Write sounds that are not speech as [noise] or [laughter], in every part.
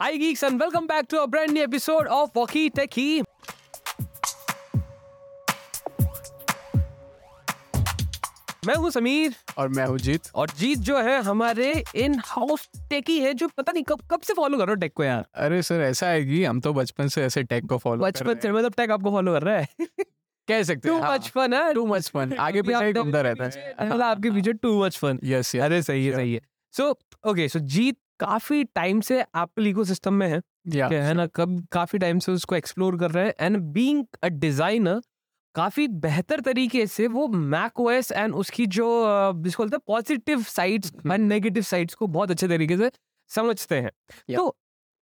Hi geeks and welcome back to a brand new episode of Walkie Techie. मैं हूँ समीर। और मैं हूँ जीत। और जीत जो है हमारे इन हाउस टेकी है जो पता नहीं कब कब से फॉलो कर रहे हो टेक को यार। अरे सर ऐसा है कि हम तो बचपन से ऐसे टेक को फॉलो बचपन से मतलब टेक आपको फॉलो कर रहा है। कह सकते हैं हाँ। मच फन है। टू मच फन आगे पीछे घूमता रहता है। मतलब आपके पीछे too much fun yes yes अरे सही है सही है। सो ओके सो जीत काफ़ी टाइम से एप्पल इकोसिस्टम में है क्या है ना? कब काफ़ी टाइम से उसको एक्सप्लोर कर रहे हैं एंड बीइंग अ डिज़ाइनर काफ़ी बेहतर तरीके से वो मैक ओएस एंड उसकी जो जिसको बोलते हैं positive sides and negative sides को बहुत अच्छे तरीके से समझते हैं। Yeah. तो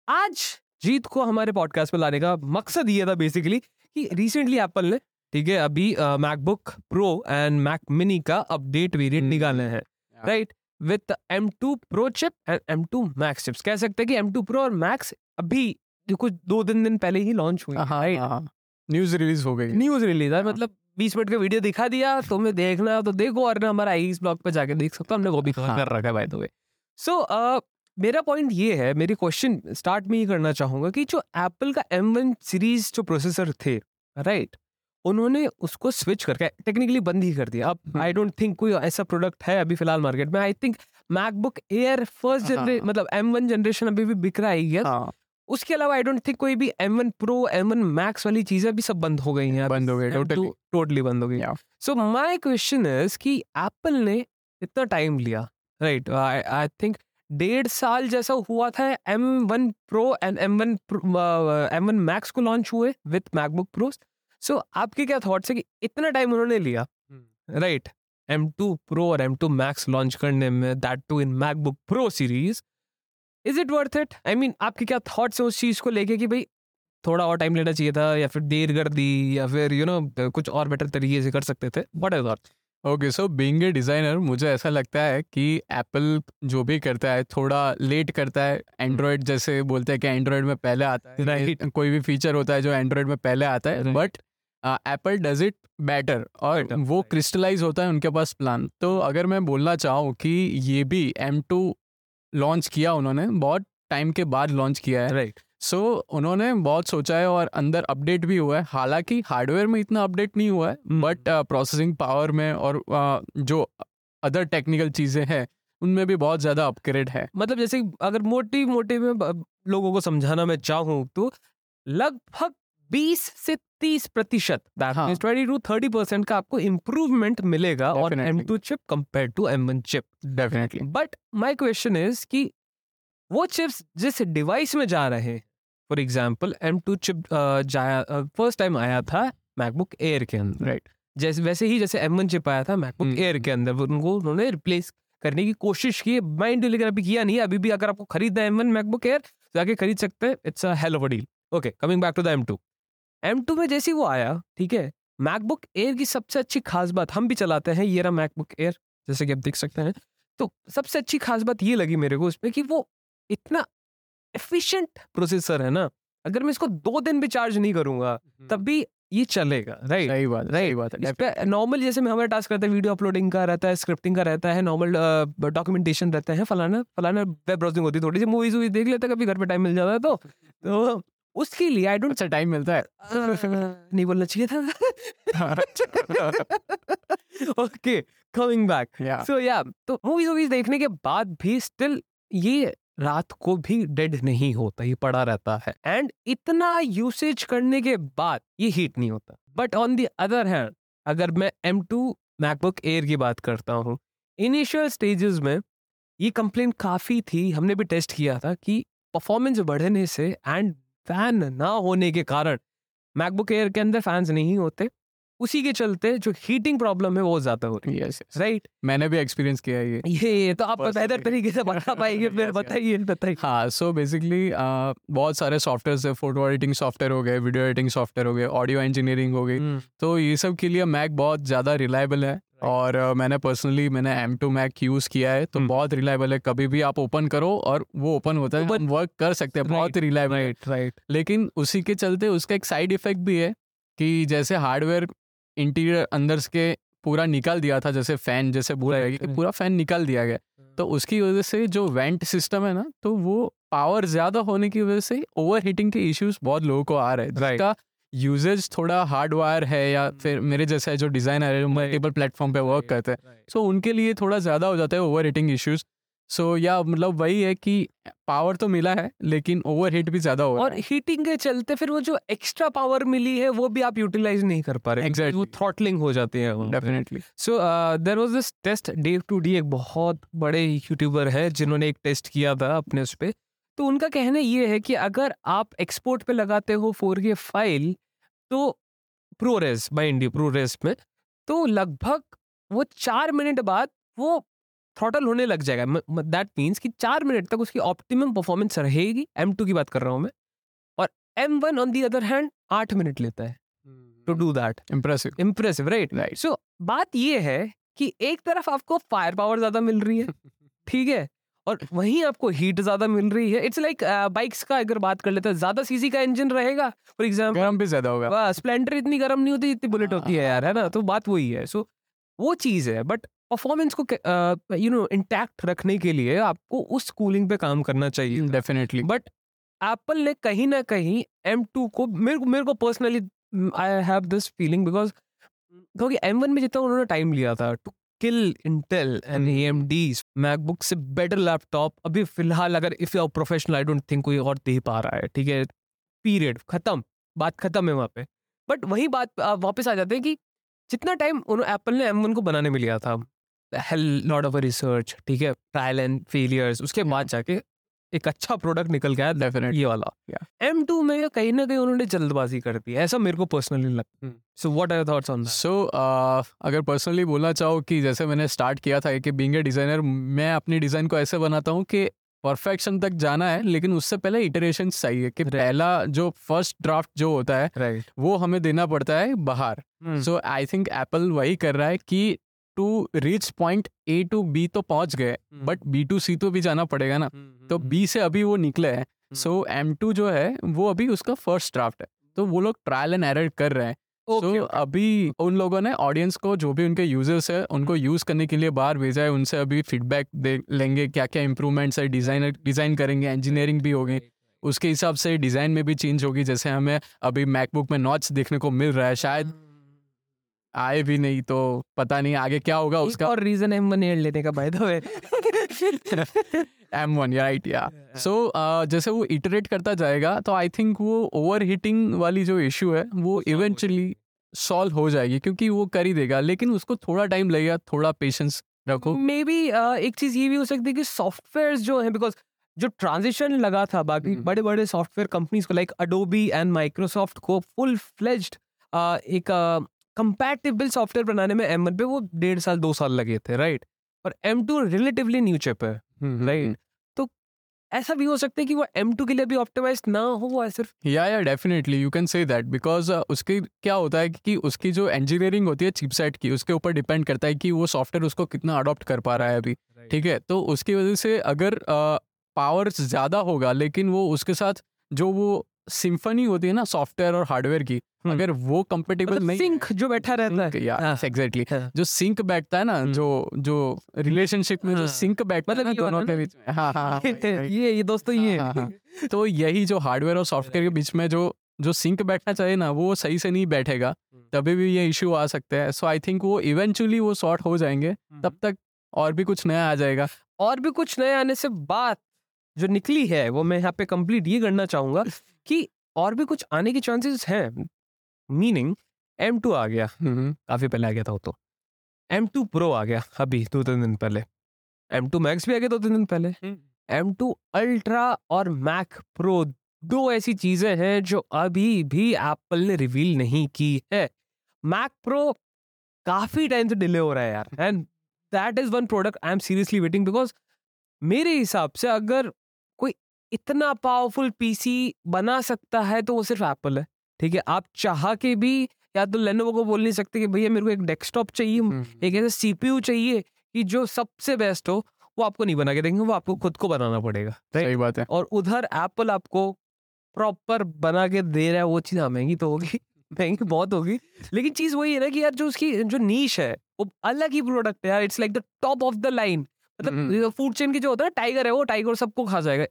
आज जीत को हमारे पॉडकास्ट पे लाने का मकसद ये था बेसिकली कि रिसेंटली एप्पल ने ठीक है अभी MacBook Pro and Mac mini का अपडेट वेरिएंट. निकाले हैं right with M two Pro chip and M two Max chips कह सकते हैं कि एम टू प्रो और मैक्स अभी जो कुछ दो दिन दिन पहले ही लॉन्च हुई हाँ हाँ। न्यूज़ रिलीज़ हो गई। न्यूज़ रिलीज़ है हाँ। मतलब बीस मिनट का वीडियो दिखा दिया तुम्हें देखना है तो देखो और ना हमारा आई ब्लॉग पे जाके देख सकते हो हमने वो भी हाँ। कर रखा है बाय द वे सो मेरा पॉइंट ये है मेरी क्वेश्चन स्टार्ट में ये करना चाहूँगा कि जो एप्पल का एम वन सीरीज़ जो प्रोसेसर थे राइट उन्होंने उसको स्विच करके टेक्निकली बंद ही कर दिया। अब। आई डोंट थिंक कोई ऐसा प्रोडक्ट है अभी फ़िलहाल मार्केट में। I think MacBook Air first. Generation मतलब एम वन जनरेशन अभी भी बिक रहा है हाँ। उसके अलावा आई डोंट थिंक कोई भी M one Pro M one Max वाली चीज़ें भी सब बंद हो गई हैं। बंद हो गए टोटली टोटली बंद हो गई। सो माय क्वेश्चन इज़ कि एप्पल ने इतना टाइम लिया राइट आई थिंक डेढ़ साल जैसा हुआ था M one Pro and M one M one Max को लॉन्च हुए with MacBook Pro so so, आपके क्या थॉट्स है कि इतना टाइम उन्होंने लिया? राइट एम टू प्रो और एम टू मैक्स लॉन्च करने में that too in MacBook Pro series is it worth it I mean आपके क्या थॉट्स हैं उस चीज़ को लेके कि भाई थोड़ा और टाइम लेना चाहिए था या फिर देर कर दी या फिर यू you नो know, कुछ और बेटर तरीके से कर सकते थे? What is thought okay so being a designer मुझे ऐसा लगता है कि एप्पल जो भी करता है थोड़ा लेट करता है। एंड्रॉयड जैसे बोलते हैं कि एंड्रॉयड में पहले आता है। Right. कोई भी फीचर होता है जो एंड्रॉयड में पहले आता है Right. But Apple does it better और Better, वो क्रिस्टलाइज होता है उनके पास प्लान तो अगर मैं बोलना चाहूँ कि ये भी एम टू लॉन्च किया उन्होंने बहुत टाइम के बाद लॉन्च किया है। Right right. सो so, उन्होंने बहुत सोचा है और अंदर अपडेट भी हुआ है। हालाँकि हार्डवेयर में इतना अपडेट नहीं हुआ है। बट प्रोसेसिंग पावर में और uh, जो अदर टेक्निकल चीज़ें हैं उनमें भी बहुत ज़्यादा अपग्रेड है। मतलब जैसे अगर मोटी मोटी में लोगों को समझाना मैं चाहूँ तो लगभग 20 से 30 प्रतिशत। ट्वेंटी टू थर्टी परसेंट का आपको इम्प्रूवमेंट मिलेगा और M two chip compare to M one chip definitely but my question is कि वो चिप्स जिस डिवाइस में जा रहे हैं for example M two chip जाया फ़र्स्ट टाइम आया था मैकबुक एयर के अंदर। राइट जैसे वैसे ही जैसे एम वन चिप आया था मैकबुक हम्म, एयर के अंदर उनको उन्होंने रिप्लेस करने की कोशिश की। माइंड लेकिन अभी किया नहीं अभी भी अगर आपको खरीदना है एम वन मैकबुक एयर जाके खरीद सकते हैं। It's a hell deal okay coming back to the M two M two में जैसे वो आया ठीक है मैकबुक एयर की सबसे अच्छी खास बात हम भी चलाते हैं ये रहा मैकबुक एयर जैसे कि आप देख सकते हैं। तो सबसे अच्छी खास बात ये लगी मेरे को उसमें कि वो इतना एफिशिएंट प्रोसेसर है ना अगर मैं इसको दो दिन भी चार्ज नहीं करूँगा तब भी ये चलेगा राइट सही बात सही बात है इस पे नॉर्मल जैसे में हमारा टास्क रहता है वीडियो अपलोडिंग का रहता है स्क्रिप्टिंग का रहता है नॉर्मल डॉक्यूमेंटेशन रहता है फलाना फलाना वेब ब्राउजिंग होती है थोड़ी सी मूवीज़ वूवीज देख लेते हैं कभी घर पे टाइम मिल जाता है तो तो उसके लिए आई डोंट अच्छा टाइम मिलता है। नहीं बोलना चाहिए था। ओके कमिंग बैक सो या तो मूवीज़ वूवीज देखने के बाद भी स्टिल ये रात को भी डेड नहीं होता ये पड़ा रहता है। एंड इतना यूसेज करने के बाद ये हीट नहीं होता। But on the other hand अगर मैं एम टू मैकबुक एयर की बात करता हूँ इनिशियल स्टेजेस में ये कंप्लेन काफ़ी थी। हमने भी टेस्ट किया था कि परफॉर्मेंस बढ़ने से एंड फ़ैन ना होने के कारण मैकबुक एयर के अंदर फैंस नहीं होते। उसी के चलते जो हीटिंग प्रॉब्लम है वो ज़्यादा हो रही है। यस राइट मैंने भी एक्सपीरियंस किया ये। ये ये तो आप. बेहतर तरीके से बता पाएँगे [laughs] फिर Yes, yes. बताइए। बताइए हाँ सो बेसिकली बहुत सारे सॉफ्टवेयर है फ़ोटो एडिटिंग सॉफ्टवेयर हो गए वीडियो एडिटिंग सॉफ्टवेयर हो गए ऑडियो इंजीनियरिंग हो गई। हम्म, तो ये सब के लिए मैक बहुत ज़्यादा रिलायबल है। और मैंने पर्सनली मैंने एम टू मैक यूज़ किया है तो हम्म। बहुत रिलायबल है। कभी भी आप ओपन करो और वो ओपन होता है वर्क कर सकते हैं बहुत रिलायबल राइट राइट लेकिन उसी के चलते उसका एक साइड इफ़ेक्ट भी है कि जैसे हार्डवेयर इंटीरियर अंदर के पूरा निकाल दिया था जैसे फ़ैन जैसे बोला गया कि पूरा फ़ैन निकाल दिया गया। तो उसकी वजह से जो वेंट सिस्टम है ना तो वो पावर ज़्यादा होने की वजह से ओवर हीटिंग के इश्यूज़ बहुत लोगों को आ रहे हैं. जिसका यूजेज थोड़ा हार्डवायर है या फिर मेरे जैसा है जो डिज़ाइनर है मल्टीपल प्लेटफॉर्म पे वर्क करते हैं। सो उनके लिए थोड़ा ज़्यादा हो जाता है ओवर हीटिंग इश्यूज़ सो या मतलब वही है कि पावर तो मिला है लेकिन ओवर हीट भी ज़्यादा हो और हीटिंग के चलते फिर वो जो एक्स्ट्रा पावर मिली है वो भी आप यूटिलाइज नहीं कर पा रहे। Exactly. वो थ्रॉटलिंग हो जाती है definitely so there was this test Dave two D एक बहुत बड़े यूट्यूबर है जिन्होंने एक टेस्ट किया था अपने उस पर तो उनका कहना ये है कि अगर आप एक्सपोर्ट पे लगाते हो फोर के फ़ाइल तो प्रोरेस बाई इंडी प्रोरेस में तो लगभग वो चार मिनट बाद वो थ्रॉटल होने लग जाएगा। दैट मीन्स कि चार मिनट तक उसकी ऑप्टिमम परफॉर्मेंस रहेगी। एम टू की बात कर रहा हूँ मैं। और M one on the other hand आठ मिनट लेता है to do that impressive impressive right right so बात ये है कि एक तरफ़ आपको फायर पावर ज़्यादा मिल रही है [laughs] ठीक है? और वहीं आपको हीट ज़्यादा मिल रही है। इट्स लाइक बाइक्स का अगर बात कर लेते हैं ज़्यादा सीसी का इंजन रहेगा फॉर एग्ज़ाम्पल गर्म भी ज़्यादा होगा। स्प्लेंडर इतनी गर्म नहीं होती जितनी बुलेट होती है यार है ना? तो बात वही है। सो वो चीज़ है बट परफॉर्मेंस को यू नो इंटैक्ट रखने के लिए आपको उस कूलिंग पे काम करना चाहिए। डेफिनेटली बट एप्पल ने कहीं ना कहीं एम टू को मेरे को मेरे को personally I have this feeling because क्योंकि एम वन में जितना उन्होंने टाइम लिया था to kill Intel and A M D MacBook से बेटर लैपटॉप अभी फ़िलहाल अगर if you professional I don't think कोई और दे पा रहा है ठीक है? पीरियड खत्म. बात खत्म है वहाँ पे. बट वही बात आप वापस आ जाते हैं कि जितना टाइम एप्पल ने एम वन को बनाने में लिया था हेल लॉट ऑफ़ रिसर्च ठीक है? ट्रायल एंड फेलियर्स उसके बाद जाके एक अच्छा प्रोडक्ट निकल गया डेफिनेटली ये वाला। एम टू में कहीं ना कहीं उन्होंने जल्दबाजी कर दी ऐसा मेरे को पर्सनली लगता है so what are thoughts on so अगर पर्सनली बोलना चाहो कि जैसे मैंने स्टार्ट किया था कि बीइंग ए डिज़ाइनर मैं अपनी डिज़ाइन को ऐसे बनाता हूँ कि परफेक्शन तक जाना है लेकिन उससे पहले इटरेशन चाहिए कि पहला जो फ़र्स्ट ड्राफ्ट जो होता है वो हमें देना पड़ता है बाहर। सो आई थिंक एप्पल वही कर रहा है कि to reach point A to B तो पहुँच गए बट बी टू सी तो भी जाना पड़ेगा ना। तो बी से अभी वो निकले हैं। सो एम टू जो है वो अभी उसका फ़र्स्ट ड्राफ्ट है। तो वो लोग ट्रायल एंड एरर कर रहे हैं। सो so, okay. अभी उन लोगों ने ऑडियंस को जो भी उनके यूज़र्स है उनको यूज़ करने के लिए बाहर भेजा है। उनसे अभी फीडबैक दे लेंगे क्या क्या इंप्रूवमेंट्स है डिज़ाइनर डिज़ाइन करेंगे इंजीनियरिंग भी होगी। उसके हिसाब से डिज़ाइन में भी चेंज होगी। जैसे हमें अभी मैकबुक में नॉच देखने को मिल रहा है शायद आए भी नहीं तो पता नहीं आगे क्या होगा उसका और रीजन है मन एयर लेने का by the way M one right या सो जैसे वो इटरेट करता जाएगा तो आई थिंक वो ओवर हीटिंग वाली जो इशू है वो इवेंचुअली सॉल्व हो जाएगी क्योंकि वो कर ही देगा लेकिन उसको थोड़ा टाइम लगेगा थोड़ा पेशेंस रखो। मे बी uh, एक चीज़ ये भी हो सकती है कि सॉफ्टवेयर जो है बिकॉज़ जो ट्रांजिशन लगा था बाकी हम्म। बड़े बड़े सॉफ्टवेयर कंपनीज़ को लाइक अडोबी एंड माइक्रोसॉफ्ट को फुल फ्लेज्ड एक कंपैटिबल सॉफ्टवेयर बनाने में एम पे वो डेढ़ साल दो साल लगे थे राइट और M two relatively new chip है राइट तो ऐसा भी हो सकता है कि वो एम टू के लिए भी ऑप्टिमाइज ना हो वो सिर्फ़ या या definitely you can say that because उसकी क्या होता है कि उसकी जो इंजीनियरिंग होती है चिपसेट की उसके ऊपर डिपेंड करता है कि वो सॉफ्टवेयर उसको कितना अडॉप्ट कर पा रहा है अभी ठीक है? तो उसकी वजह से अगर पावर ज़्यादा होगा लेकिन वो उसके साथ जो वो सिम्फनी होती है ना सॉफ्टवेयर और हार्डवेयर की हम्म। अगर वो कंपेटेबल नहीं सिंक जो बैठा रहता है या हाँ। एग्जैक्टली हाँ। जो सिंक बैठता है ना हम्म। जो जो रिलेशनशिप में जो हाँ। सिंक बैठता है मतलब ना ये वाला दोनों के बीच में हाँ हाँ हाँ। [laughs] ये ये दोस्तों ये हाँ, हाँ, तो यही जो हार्डवेयर और सॉफ्टवेयर के बीच में जो जो सिंक बैठना चाहिए ना वो सही से नहीं बैठेगा तभी भी ये इश्यू आ सकते हैं सो आई थिंक वो इवेंचुअली वो सॉर्ट हो जाएँगे तब तक और भी कुछ नया आ जाएगा और भी कुछ नए आने से बात जो निकली है वो मैं यहाँ पे कंप्लीट ये करना चाहूँगा कि और भी कुछ आने की चांसेस हैं। मीनिंग एम टू आ गया। काफ़ी पहले आ गया था वो तो। एम टू प्रो आ गया अभी दो तीन दिन पहले। एम टू मैक्स भी आ गया दो तीन दिन पहले। एम टू अल्ट्रा और मैक प्रो दो ऐसी चीज़ें हैं जो अभी भी एप्पल ने रिवील नहीं की है। मैक प्रो काफ़ी टाइम से डिले हो रहा है यार। And that is one product I am seriously waiting because मेरे हिसाब से अगर इतना पावरफुल पीसी बना सकता है तो वो सिर्फ़ एप्पल है। ठीक है आप चाह के भी या तो लेनोवो को बोल नहीं सकते कि भैया मेरे को एक डेस्कटॉप चाहिए एक ऐसा सीपीयू चाहिए कि जो सबसे बेस्ट हो वो आपको नहीं बना के देंगे वो आपको खुद को बनाना पड़ेगा सही बात है। और उधर एप्पल आपको प्रॉपर बना के दे रहा है वो चीज़ हाँ महँगी तो होगी महँगी बहुत होगी लेकिन चीज़ वही है ना कि यार जो उसकी जो नीश है वो अलग ही प्रोडक्ट है यार it's like the top of the line मतलब फ़ूड चेन की जो होता है टाइगर है वो टाइगर सबको खा जाएगा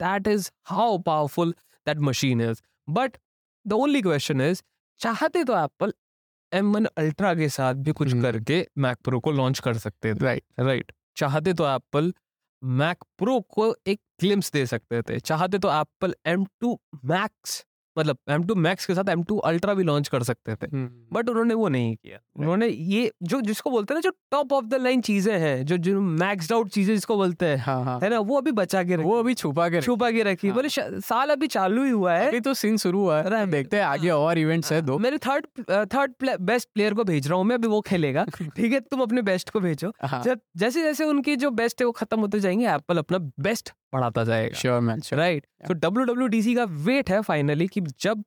that is how powerful that machine is but the only question is चाहते तो एप्पल एम वन अल्ट्रा के साथ भी कुछ हम्म। करके मैक प्रो को लॉन्च कर सकते थे। राइट राइट चाहते तो एप्पल मैक प्रो को एक ग्लिम्स दे सकते थे। चाहते तो एप्पल एम टू मैक्स मतलब एम टू मैक्स के साथ एम टू अल्ट्रा भी लॉन्च कर सकते थे। बट उन्होंने वो नहीं किया। उन्होंने ये जो जिसको बोलते हैं ना जो टॉप ऑफ़ द लाइन चीज़ें हैं जो जो मैक्सड आउट चीज़ें जिसको बोलते हैं हाँ हाँ। है ना वो अभी बचा के रखी। वो अभी छुपा के छुपा के रखी। हाँ। बोले साल अभी चालू ही हुआ है। अभी तो सीन शुरू हुआ है। देखते हैं आगे और इवेंट्स है दो। मेरे थर्ड थर्ड बेस्ट प्लेयर को भेज रहा हूँ मैं अभी वो खेलेगा। [laughs] ठीक है तुम अपने बेस्ट को भेजो। हाँ। जैसे जैसे उनकी जो बेस्ट है वो खत्म होते जाएँगे। एप्पल अपना बेस्ट बढ़ाता जाएगा श्योर मैन राइट तो डब्ल्यू डब्ल्यू डी सी का वेट है फाइनली कि जब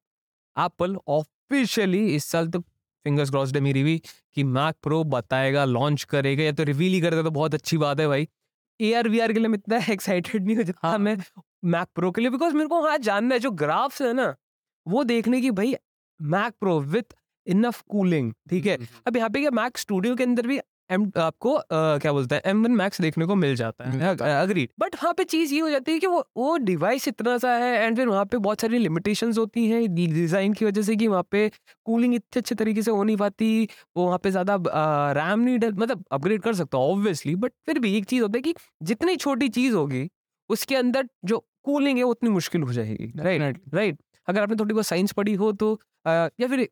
एप्पल ऑफिशियली इस साल तो फिंगर्स क्रॉस्ड है मेरी भी कि मैक प्रो बताएगा लॉन्च करेगा या तो रिवील ही करेगा तो बहुत अच्छी बात है भाई। ए आर वी आर के लिए मैं इतना [laughs] एक्साइटेड नहीं हो जाता हाँ। मैं मैक प्रो के लिए बिकॉज़ मेरे को हाँ जानना है जो ग्राफ्स है ना वो देखने की भाई Mac Pro with enough cooling ठीक है? अब यहाँ पे क्या मैक स्टूडियो के अंदर भी एम आपको अ, क्या बोलते हैं एम वन मैक्स देखने को मिल जाता है अग्रीड बट वहाँ पे चीज़ ये हो जाती है कि वो वो डिवाइस इतना सा है एंड फिर वहाँ पे बहुत सारी लिमिटेशन होती हैं डिज़ाइन की वजह से कि वहाँ पे कूलिंग इतने अच्छे तरीके से हो नहीं पाती वो वहाँ पे ज़्यादा रैम नहीं डल मतलब अपग्रेड कर सकता हूँ ऑब्वियसली बट फिर भी एक चीज़ होता है कि जितनी छोटी चीज़ होगी उसके अंदर जो कूलिंग है उतनी मुश्किल हो जाएगी राइट राइट अगर आपने थोड़ी बहुत साइंस पढ़ी हो तो अ, या फिर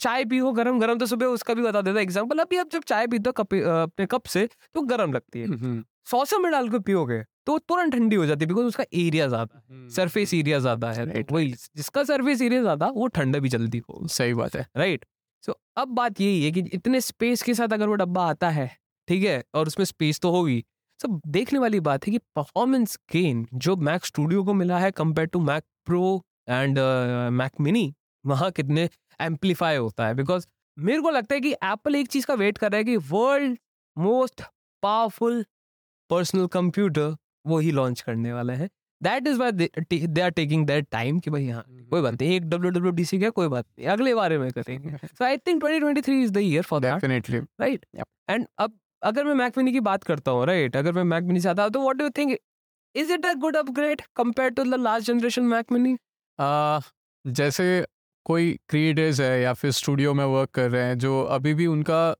चाय पी हो गरम गरम तो सुबह उसका भी बता देता है एग्ज़ाम्पल अभी आप जब चाय पीते हो कप अपने कप से तो गर्म लगती है। सॉसर में डाल के पियोगे तो तुरंत ठंडी हो जाती है बिकॉज़ उसका एरिया ज़्यादा सरफेस एरिया ज़्यादा है Right, तो वही जिसका सरफेस एरिया ज़्यादा वो ठंडा भी जल्दी हो सही बात है। राइट सो अब बात यही है कि इतने स्पेस के साथ अगर वो डब्बा आता है ठीक है और उसमें स्पेस तो होगी सब देखने वाली बात है कि परफॉर्मेंस गेन जो मैक स्टूडियो को मिला है compare to Mac Pro and Mac mini वहाँ कितने एम्पलीफाई होता है। बिकॉज़ मेरे को लगता है कि एप्पल एक चीज़ का वेट कर रहा है कि world most powerful personal computer वो ही लॉन्च करने वाला है। That is why they are taking that time कि भाई हाँ कोई बात नहीं एक डब्ल्यू डब्ल्यू डी सी का कोई बात नहीं अगले बारे में करेंगे। So I think 2023 is the year for definitely right and अब अगर मैं मैकमिनी की बात करता हूँ राइट अगर मैं मैकमिनी से आता हूँ तो what do think is it a good upgrade compare to the last generation Mac mini uh, जैसे कोई क्रिएटर्स है या फिर स्टूडियो में वर्क कर रहे हैं जो अभी भी उनका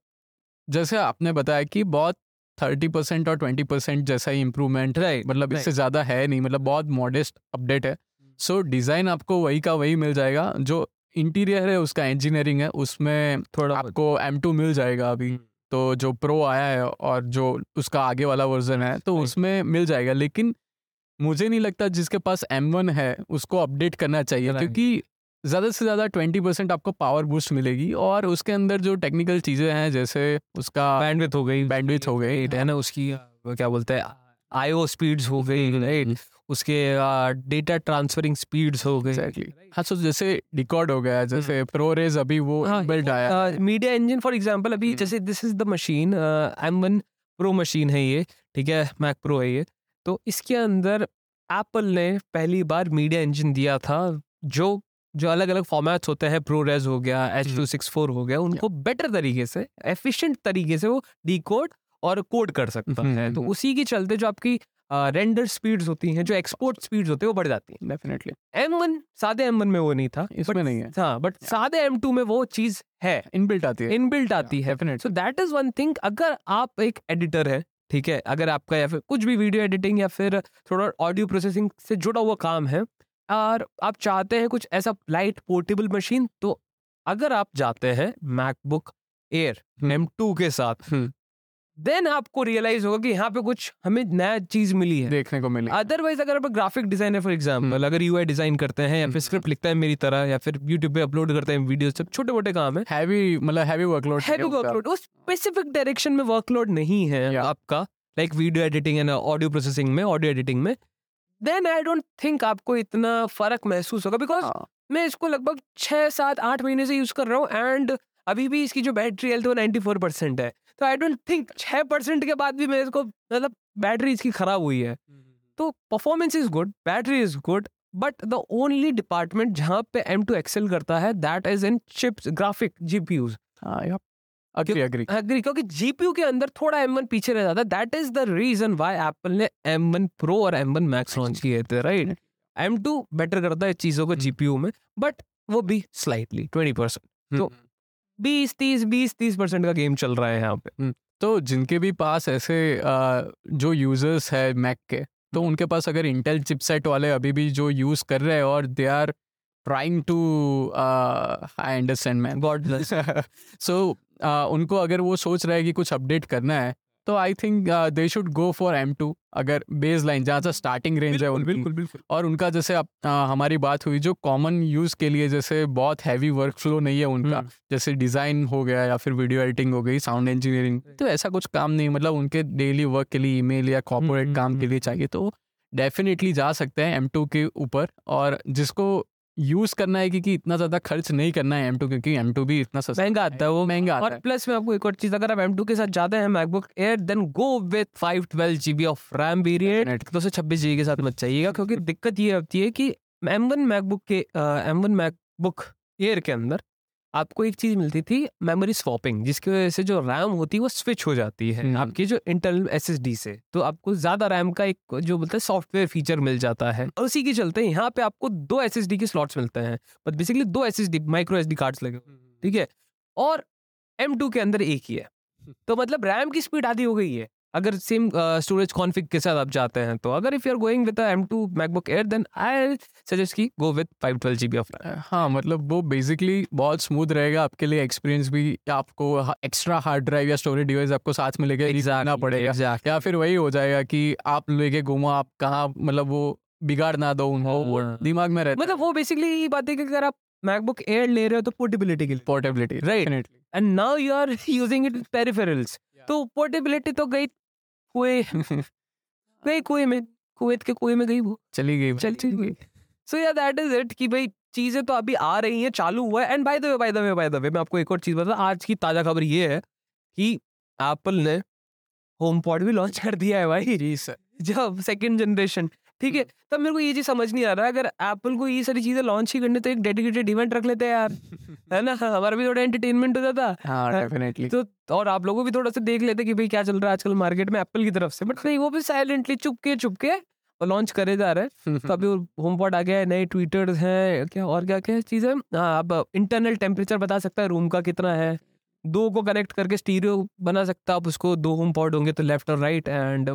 जैसे आपने बताया कि बहुत थर्टी परसेंट और ट्वेंटी परसेंट जैसा ही इम्प्रूवमेंट है मतलब इससे ज़्यादा है नहीं मतलब बहुत मॉडेस्ट अपडेट है। सो डिज़ाइन आपको वही का वही मिल जाएगा जो इंटीरियर है उसका इंजीनियरिंग है उसमें थोड़ा आपको एम टू मिल जाएगा अभी। तो जो प्रो आया है और जो उसका आगे वाला वर्जन है तो उसमें मिल जाएगा लेकिन मुझे नहीं लगता जिसके पास एम वन है उसको अपडेट करना चाहिए क्योंकि ज़्यादा से ज़्यादा ट्वेंटी परसेंट आपको पावर बूस्ट मिलेगी और उसके अंदर जो टेक्निकल चीज़ें हैं जैसे उसका बैंडविथ हो गई Bandwidth हो गई, है ना उसकी क्या बोलते हैं आईओ स्पीड्स हो गई राइट उसके डेटा ट्रांसफरिंग स्पीड्स हो गई एग्जैक्टली हाँ सो जैसे डिकॉर्ड हो गया जैसे प्रो रेज अभी वो हाँ, बिल्ड आया। मीडिया इंजन फॉर एग्जांपल अभी हम्म। जैसे this is the machine M one Pro machine है ये ठीक है मैक प्रो है ये तो इसके अंदर एप्पल ने पहली बार मीडिया इंजन दिया था जो जो अलग अलग फॉर्मेट्स होते हैं प्रो रेज हो गया एच टू सिक्स फोर हो गया उनको बेटर तरीके से एफिशिएंट तरीके से वो डिकोड और कोड कर सकता है तो। उसी के चलते जो आपकी रेंडर स्पीड्स होती हैं जो एक्सपोर्ट स्पीड्स होते हैं वो बढ़ जाती हैं। डेफिनेटली एम वन सादे एम वन में वो नहीं था इसमें नहीं है। हाँ बट सादे एम टू में वो चीज़ है। इनबिल्ट आती है। इनबिल्ट आती है। So that is one thing अगर आप एक एडिटर है ठीक है अगर आपका या फिर कुछ भी वीडियो एडिटिंग या फिर थोड़ा ऑडियो प्रोसेसिंग से जुड़ा हुआ काम है और आप चाहते हैं कुछ ऐसा लाइट पोर्टेबल मशीन तो अगर आप जाते हैं मैकबुक एयर। एम टू के साथ हम्म। देन आपको रियलाइज़ होगा कि यहाँ पे कुछ हमें नया चीज़ मिली है देखने को मिली अदरवाइज़ अगर आप ग्राफिक डिज़ाइनर फॉर एग्जांपल अगर यूआई डिज़ाइन करते हैं या फिर। स्क्रिप्ट लिखते हैं मेरी तरह या फिर यूट्यूब पे अपलोड करते हैं वीडियो सब छोटे मोटे काम है हैवी मतलब हैवी वर्कलोड हैवी वर्कलोड उस स्पेसिफिक डायरेक्शन में वर्कलोड नहीं है Yeah. आपका like video editing and audio processing में ऑडियो एडिटिंग में देन आई डोंट थिंक आपको इतना फ़र्क महसूस होगा बिकॉज़ हाँ। मैं इसको लगभग छः सात आठ महीने से यूज़ कर रहा हूँ एंड अभी भी इसकी जो बैटरी हेल्थ है वो नाइन्टी फोर परसेंट है तो आई डोंट थिंक छः परसेंट के बाद भी मैं इसको मतलब बैटरी इसकी खराब हुई है। तो performance is good battery is good but the only department जहाँ पे एम टू एक्सेल करता है that is in chips graphic GPUs हाँ, अग्री अग्री अग्री क्योंकि जीपीयू के अंदर थोड़ा M1 पीछे रह जाता है। That is the reason why Apple ने M1 Pro और M1 Max लॉन्च किए थे राइट M2 बेटर करता है चीज़ों को जीपीयू में बट वो भी स्लाइटली 20 परसेंट तो बीस तीस बीस तीस परसेंट का गेम चल रहा है यहाँ पे। तो जिनके भी पास ऐसे जो यूज़र्स है मैक के तो उनके पास अगर इंटेल चिपसेट वाले अभी भी जो यूज़ कर रहे हैं और they are trying to I understand man god so उनको अगर वो सोच रहे हैं कि कुछ अपडेट करना है तो I think they should go for M two अगर बेस लाइन जहाँ से स्टार्टिंग रेंज है उनकी। बिल्कुल बिल्कुल। और उनका जैसे अब आ, हमारी बात हुई जो कॉमन यूज़ के लिए जैसे बहुत हैवी वर्क फ्लो नहीं है उनका हम्म। जैसे डिज़ाइन हो गया या फिर वीडियो एडिटिंग हो गई साउंड इंजीनियरिंग तो ऐसा कुछ काम नहीं मतलब उनके डेली वर्क के लिए ईमेल या कॉर्पोरेट हम्म, काम के हम्म, लिए चाहिए तो डेफिनेटली जा सकते हैं एम टू के ऊपर। और जिसको यूज़ करना है क्योंकि इतना ज़्यादा खर्च नहीं करना है एम टू क्योंकि एम टू भी इतना सस्ता महँगा आता है वो महँगा आता और है प्लस में आपको एक और चीज़ अगर आप एम टू के साथ जाते हैं MacBook Air then go with five twelve GB of RAM variant Definitely. दो सौ छब्बीस जीबी के साथ मत चाहिएगा क्योंकि दिक्कत ये होती है कि एम वन मैकबुक के एम वन मैकबुक एयर के अंदर आपको एक चीज़ मिलती थी मेमोरी स्वैपिंग जिसकी वजह से जो रैम होती है वो स्विच हो जाती है हम्म। आपकी जो इंटरनल एस से। तो आपको ज़्यादा रैम का एक जो बोलते हैं सॉफ्टवेयर फीचर मिल जाता है। और उसी के चलते यहाँ पे आपको दो एस एस डी के स्लॉट्स मिलते हैं। बट बेसिकली दो S S D micro S D cards लगे ठीक है? और M2 के अंदर एक ही है। तो मतलब रैम की स्पीड आधी हो गई है। अगर सेम स्टोरेज कॉन्फ़िग के साथ आप जाते हैं तो अगर if you are going with M2 MacBook Air then I suggest की गो विद 512 GB ऑफ़ हाँ मतलब वो बेसिकली बहुत स्मूथ रहेगा आपके लिए एक्सपीरियंस भी आपको एक्स्ट्रा हार्ड ड्राइव या स्टोरेज डिवाइस आपको साथ में लेके जाना पड़ेगा exactly. या फिर वही हो जाएगा कि आप लेके घूमो आप कहाँ मतलब वो बिगाड़ ना दो उनको हाँ। दिमाग में रहता मतलब वो बेसिकली ये बात है कि अगर आप मैकबुक एयर ले रहे हो तो पोर्टेबिलिटी के लिए portability Right. And now you are using it peripherals तो पोर्टेबिलिटी तो गई कुएँ। [laughs] गई कुएँ में कुवैत के कुएँ में गई वो। चली गई चल चली गई सो या दैट इज़ इट कि भाई चीज़ें तो अभी आ रही हैं चालू हुआ है। And by the way by the way by the way मैं आपको एक और चीज़ बता आज की ताज़ा खबर ये है कि एप्पल ने होम पॉड भी लॉन्च कर दिया है भाई। [laughs] जी सर जब सेकंड जनरेशन ठीक है? तब मेरे को ये चीज़ समझ नहीं आ रहा। अगर एप्पल को ये सारी चीज़ें लॉन्च ही करने तो एक डेडिकेटेड इवेंट रख लेते हैं यार। है ना? हमारा भी थोड़ा एंटरटेनमेंट हो जाता। हाँ हाँ, डेफिनेटली तो और आप लोगों भी थोड़ा सा देख लेते कि भाई क्या चल रहा है आजकल मार्केट में एप्पल की तरफ़ से। बट नहीं वो भी साइलेंटली चुपके चुपके और लॉन्च करे जा रहे हैं। [laughs] तो अभी होम पॉड आ गया है नए ट्विटर हैं क्या और क्या क्या चीज़ है? हाँ अब इंटरनल टेम्परेचर बता सकता है रूम का कितना है। दो को कनेक्ट करके स्टीरियो बना सकता है आप उसको दो होम पॉड होंगे तो लेफ़्ट और राइट एंड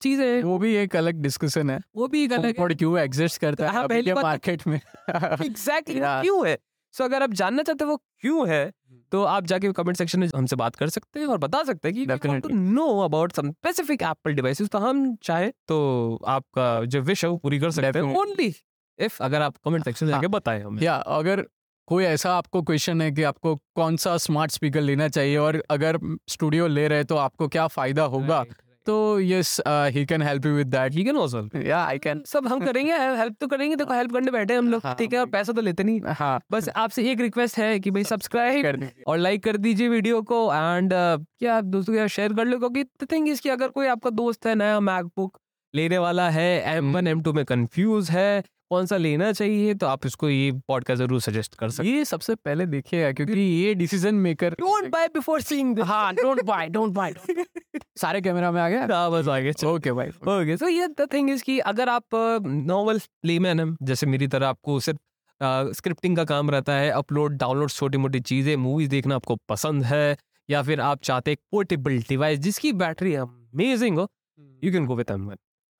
चीज़ें। वो भी एक अलग डिस्कशन है। वो भी एक अलग HomePod क्यों एग्जिस्ट करता है हाँ, पहली मार्केट में? [laughs] एग्जैक्टली. क्यों है? सो अगर आप जानना चाहते हो वो क्यों है तो आप जाके कमेंट सेक्शन में हमसे बात कर सकते हैं और बता सकते हैं कि Definitely. Know about some specific Apple devices तो हम चाहे तो आपका जो विश है वो पूरी कर सकते हैं। ओनली इफ़ अगर आप कमेंट सेक्शन में हाँ. जाके बताएँ हमें। या अगर कोई ऐसा आपको क्वेश्चन है कि आपको कौन सा स्मार्ट स्पीकर लेना चाहिए और अगर स्टूडियो ले रहे तो आपको क्या फ़ायदा होगा? तो yes he can help you with that he can also या आई कैन सब हम करेंगे हेल्प तो करेंगे देखो हेल्प करने बैठे हम लोग हाँ. ठीक है और पैसा तो लेते नहीं। हाँ। बस आपसे एक रिक्वेस्ट है कि भाई सब्सक्राइब कर और लाइक कर दीजिए वीडियो को एंड क्या आप दोस्तों के साथ शेयर कर लो क्योंकि थिंग इज़ कि अगर कोई आपका दोस्त है नया मैकबुक लेने वाला है एम वन एम टू में कंफ्यूज है कौन सा लेना चाहिए तो आप इसको ये पॉडकास्ट ज़रूर सजेस्ट कर सकते ये सबसे पहले देखिएगा क्योंकि ये decision maker don't buy before seeing this हाँ डोंट बाय डोंट बाय सारे कैमरा में आ गया? हाँ बस आगे ओके भाई ओके सो ये द थिंग इज़ कि अगर आप नॉवल प्लेमैन है जैसे मेरी तरह आपको सिर्फ़ स्क्रिप्टिंग का काम रहता है अपलोड डाउनलोड छोटी मोटी चीज़ें मूवीज़ देखना आपको पसंद है या फिर आप चाहते एक पोर्टेबल डिवाइस जिसकी बैटरी अमेजिंग हो you can go with M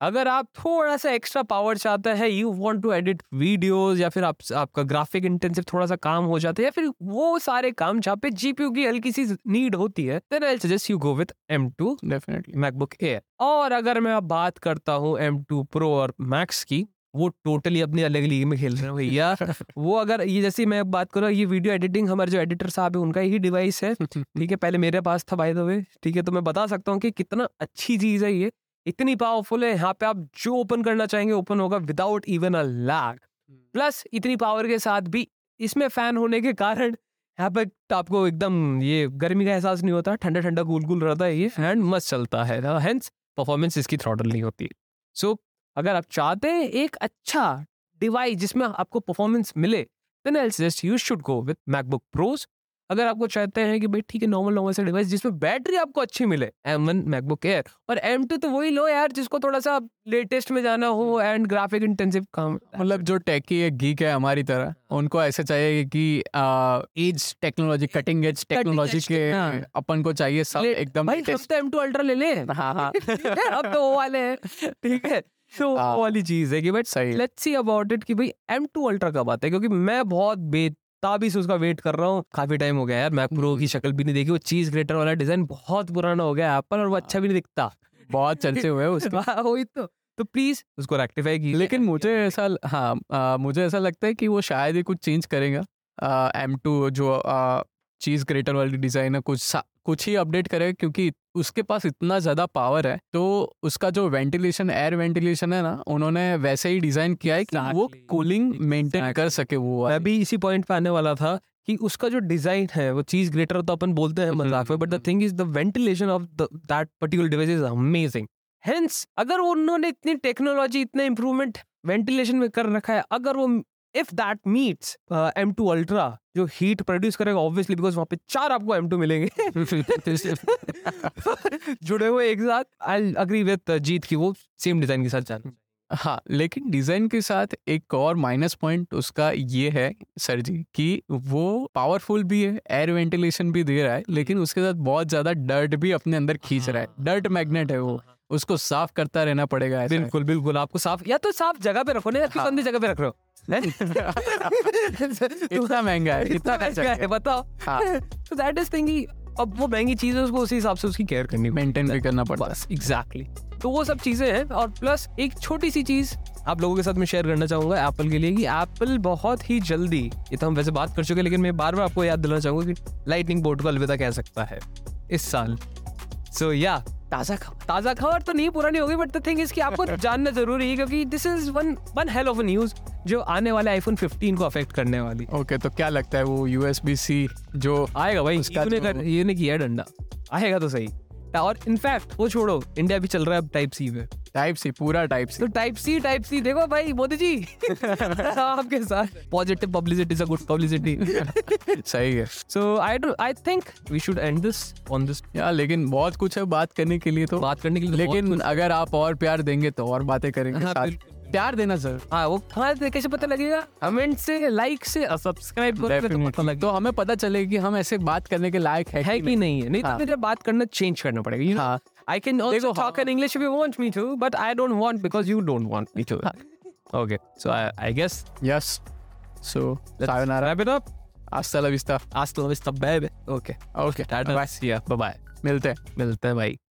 अगर आप थोड़ा सा एक्स्ट्रा पावर चाहते हैं you want to edit videos या फिर आप आपका ग्राफिक इंटेंसिव थोड़ा सा काम हो जाता है या फिर वो सारे काम जहाँ पे जीपीयू की हल्की सी नीड होती है then I suggest you go with M2 definitely MacBook Air और अगर मैं अब बात करता हूँ M2 Pro और Max की वो टोटली अपनी अलग लीग में खेल रहे हैं भैया। [laughs] वो अगर ये जैसे मैं बात करूँ ये वीडियो एडिटिंग हमारे जो एडिटर साहब है उनका ही डिवाइस है। ठीक है पहले मेरे पास था बाय द वे ठीक है तो मैं बता सकता हूँ कि कितना अच्छी चीज़ है ये। इतनी पावरफुल है यहाँ पे आप जो ओपन करना चाहेंगे ओपन होगा without even a lag plus इतनी पावर के साथ भी इसमें फ़ैन होने के कारण यहाँ पे आपको एकदम ये गर्मी का एहसास नहीं होता ठंडा ठंडा कूल कूल रहता है ये एंड मस्त चलता है। हेंस परफॉर्मेंस इसकी थ्रॉटल नहीं होती। सो so, अगर आप चाहते हैं एक अच्छा डिवाइस जिसमें आपको परफॉर्मेंस मिले then I suggest you should go with MacBook Pros अगर आपको चाहते हैं कि भाई ठीक है नॉर्मल नॉर्मल से डिवाइस जिसमें बैटरी आपको अच्छी मिले एम वन मैकबुक एयर और एम टू तो वही लो यार जिसको थोड़ा सा लेटेस्ट में जाना हो एंड ग्राफिक इंटेंसिव काम मतलब जो टेकी है गीक है हमारी तरह उनको ऐसे चाहिए कि edge technology cutting edge technology के हाँ। अपन को चाहिए सब एकदम भाई तो एम टू अल्ट्रा ले ले। हाँ हाँ। [laughs] अब तो वो वाले हैं। ठीक है तो हाँ। वाली चीज़ है कि बट सही। लेट्स सी अबाउट इट कि भाई एम टू अल्ट्रा कब आता है क्योंकि मैं बहुत बेताबी से उसका वेट कर रहा हूँ। काफ़ी टाइम हो गया यार मैक प्रो की शक्ल भी नहीं देखी। वो चीज़ ग्रेटर वाला डिज़ाइन बहुत पुराना हो गया एप्पल और वो अच्छा भी नहीं दिखता। बहुत चर्चे हुए उसके। [laughs] वही तो। तो प्लीज़ उसको रेक्टिफाई की लेकिन मुझे ऐसा हाँ आ, मुझे ऐसा लगता है कि वो शायद ही कुछ चेंज करेगा। एम टू जो चीज़ ग्रेटर वाली डिज़ाइन है कुछ कुछ ही अपडेट करेगा क्योंकि उसके पास इतना ज़्यादा पावर है तो उसका जो वेंटिलेशन एयर वेंटिलेशन है ना उन्होंने वैसे ही डिज़ाइन किया है कि वो कूलिंग मेंटेन कर सके वो मैं भी इसी पॉइंट पे आने वाला था कि उसका जो डिज़ाइन है वो चीज़ ग्रेटर तो अपन बोलते हैं मज़ाक में but the thing is the ventilation of that particular device is amazing hence अगर उन्होंने इतनी टेक्नोलॉजी इतना इंप्रूवमेंट वेंटिलेशन में कर रखा है अगर वो if that meets M two Ultra जो हीट प्रोड्यूस करेगा ऑब्वियसली बिकॉज़ वहाँ पे चार आपको एम टू मिलेंगे। [laughs] जुड़े हुए एक साथ आई अग्री विद जीत की वो सेम डिज़ाइन के साथ जाना। हाँ लेकिन डिज़ाइन के साथ एक और माइनस पॉइंट उसका ये है सर जी कि वो पावरफुल भी है एयर वेंटिलेशन भी दे रहा है लेकिन उसके साथ बहुत ज़्यादा डर्ट भी अपने अंदर खींच रहा है। डर्ट मैग्नेट है वो। उसको साफ़ करता रहना पड़ेगा बिल्कुल बिल्कुल आपको साफ़ या तो साफ़ जगह पे रखो ना या हाँ। गंदी जगह पे रख रहे हो। [laughs] इतना महँगा है इतना महँगा है बताओ। हाँ। तो दैट इज़ थिंग अब वो महँगी चीज़ है उसको उसी हिसाब से उसकी केयर करनी मेंटेन भी करना पड़ता है। एग्जैक्टली तो वो सब चीज़ें हैं और प्लस एक छोटी सी चीज़ आप लोगों के साथ मैं शेयर करना चाहूँगा एप्पल के लिए कि एप्पल बहुत ही जल्दी ये तो हम वैसे बात कर चुके हैं लेकिन मैं बार बार आपको याद दिलाना चाहूँगा कि लाइटनिंग बोर्ड को अलविदा कह सकता है इस साल। सो या ताज़ा खबर। ताज़ा खबर तो नहीं पुरानी होगी बट द थिंग इज़ कि आपको [laughs] जानना ज़रूरी है क्योंकि this is one one hell of news जो आने वाले आईफोन 15 को अफेक्ट करने वाली ओके okay, तो क्या लगता है वो यूएसबी सी जो आएगा भाई इसका यूने कर ये ने किया डंडा। आएगा तो सही। और इनफैक्ट वो छोड़ो इंडिया भी चल रहा है अब टाइप सी पे टाइप सी पूरा टाइप सी तो टाइप सी टाइप सी देखो भाई मोदी जी [laughs] आपके साथ positive publicity is a good publicity सही है। So I I think we should end this on this यार लेकिन बहुत कुछ है बात करने के लिए तो। बात करने के लिए तो लेकिन अगर आप और प्यार देंगे तो और बातें करेंगे हाँ। प्यार देना सर हाँ वो कहाँ से कैसे पता लगेगा कमेंट से लाइक से सब्सक्राइब करोगे तो पता लगेगा तो हमें पता चलेगा कि हम ऐसे बात करने के लायक है है कि नहीं है नहीं तो हाँ। मुझे बात करना चेंज करना पड़ेगा हाँ I can also देखो, talk हाँ। in English if you want me to, but I don't want because you don't want me to. Okay, so I, I guess yes so let's wrap it up. hasta la vista Hasta la vista, baby. Okay, okay Tata. See ya. Bye bye. मिलते हैं मिलते हैं भाई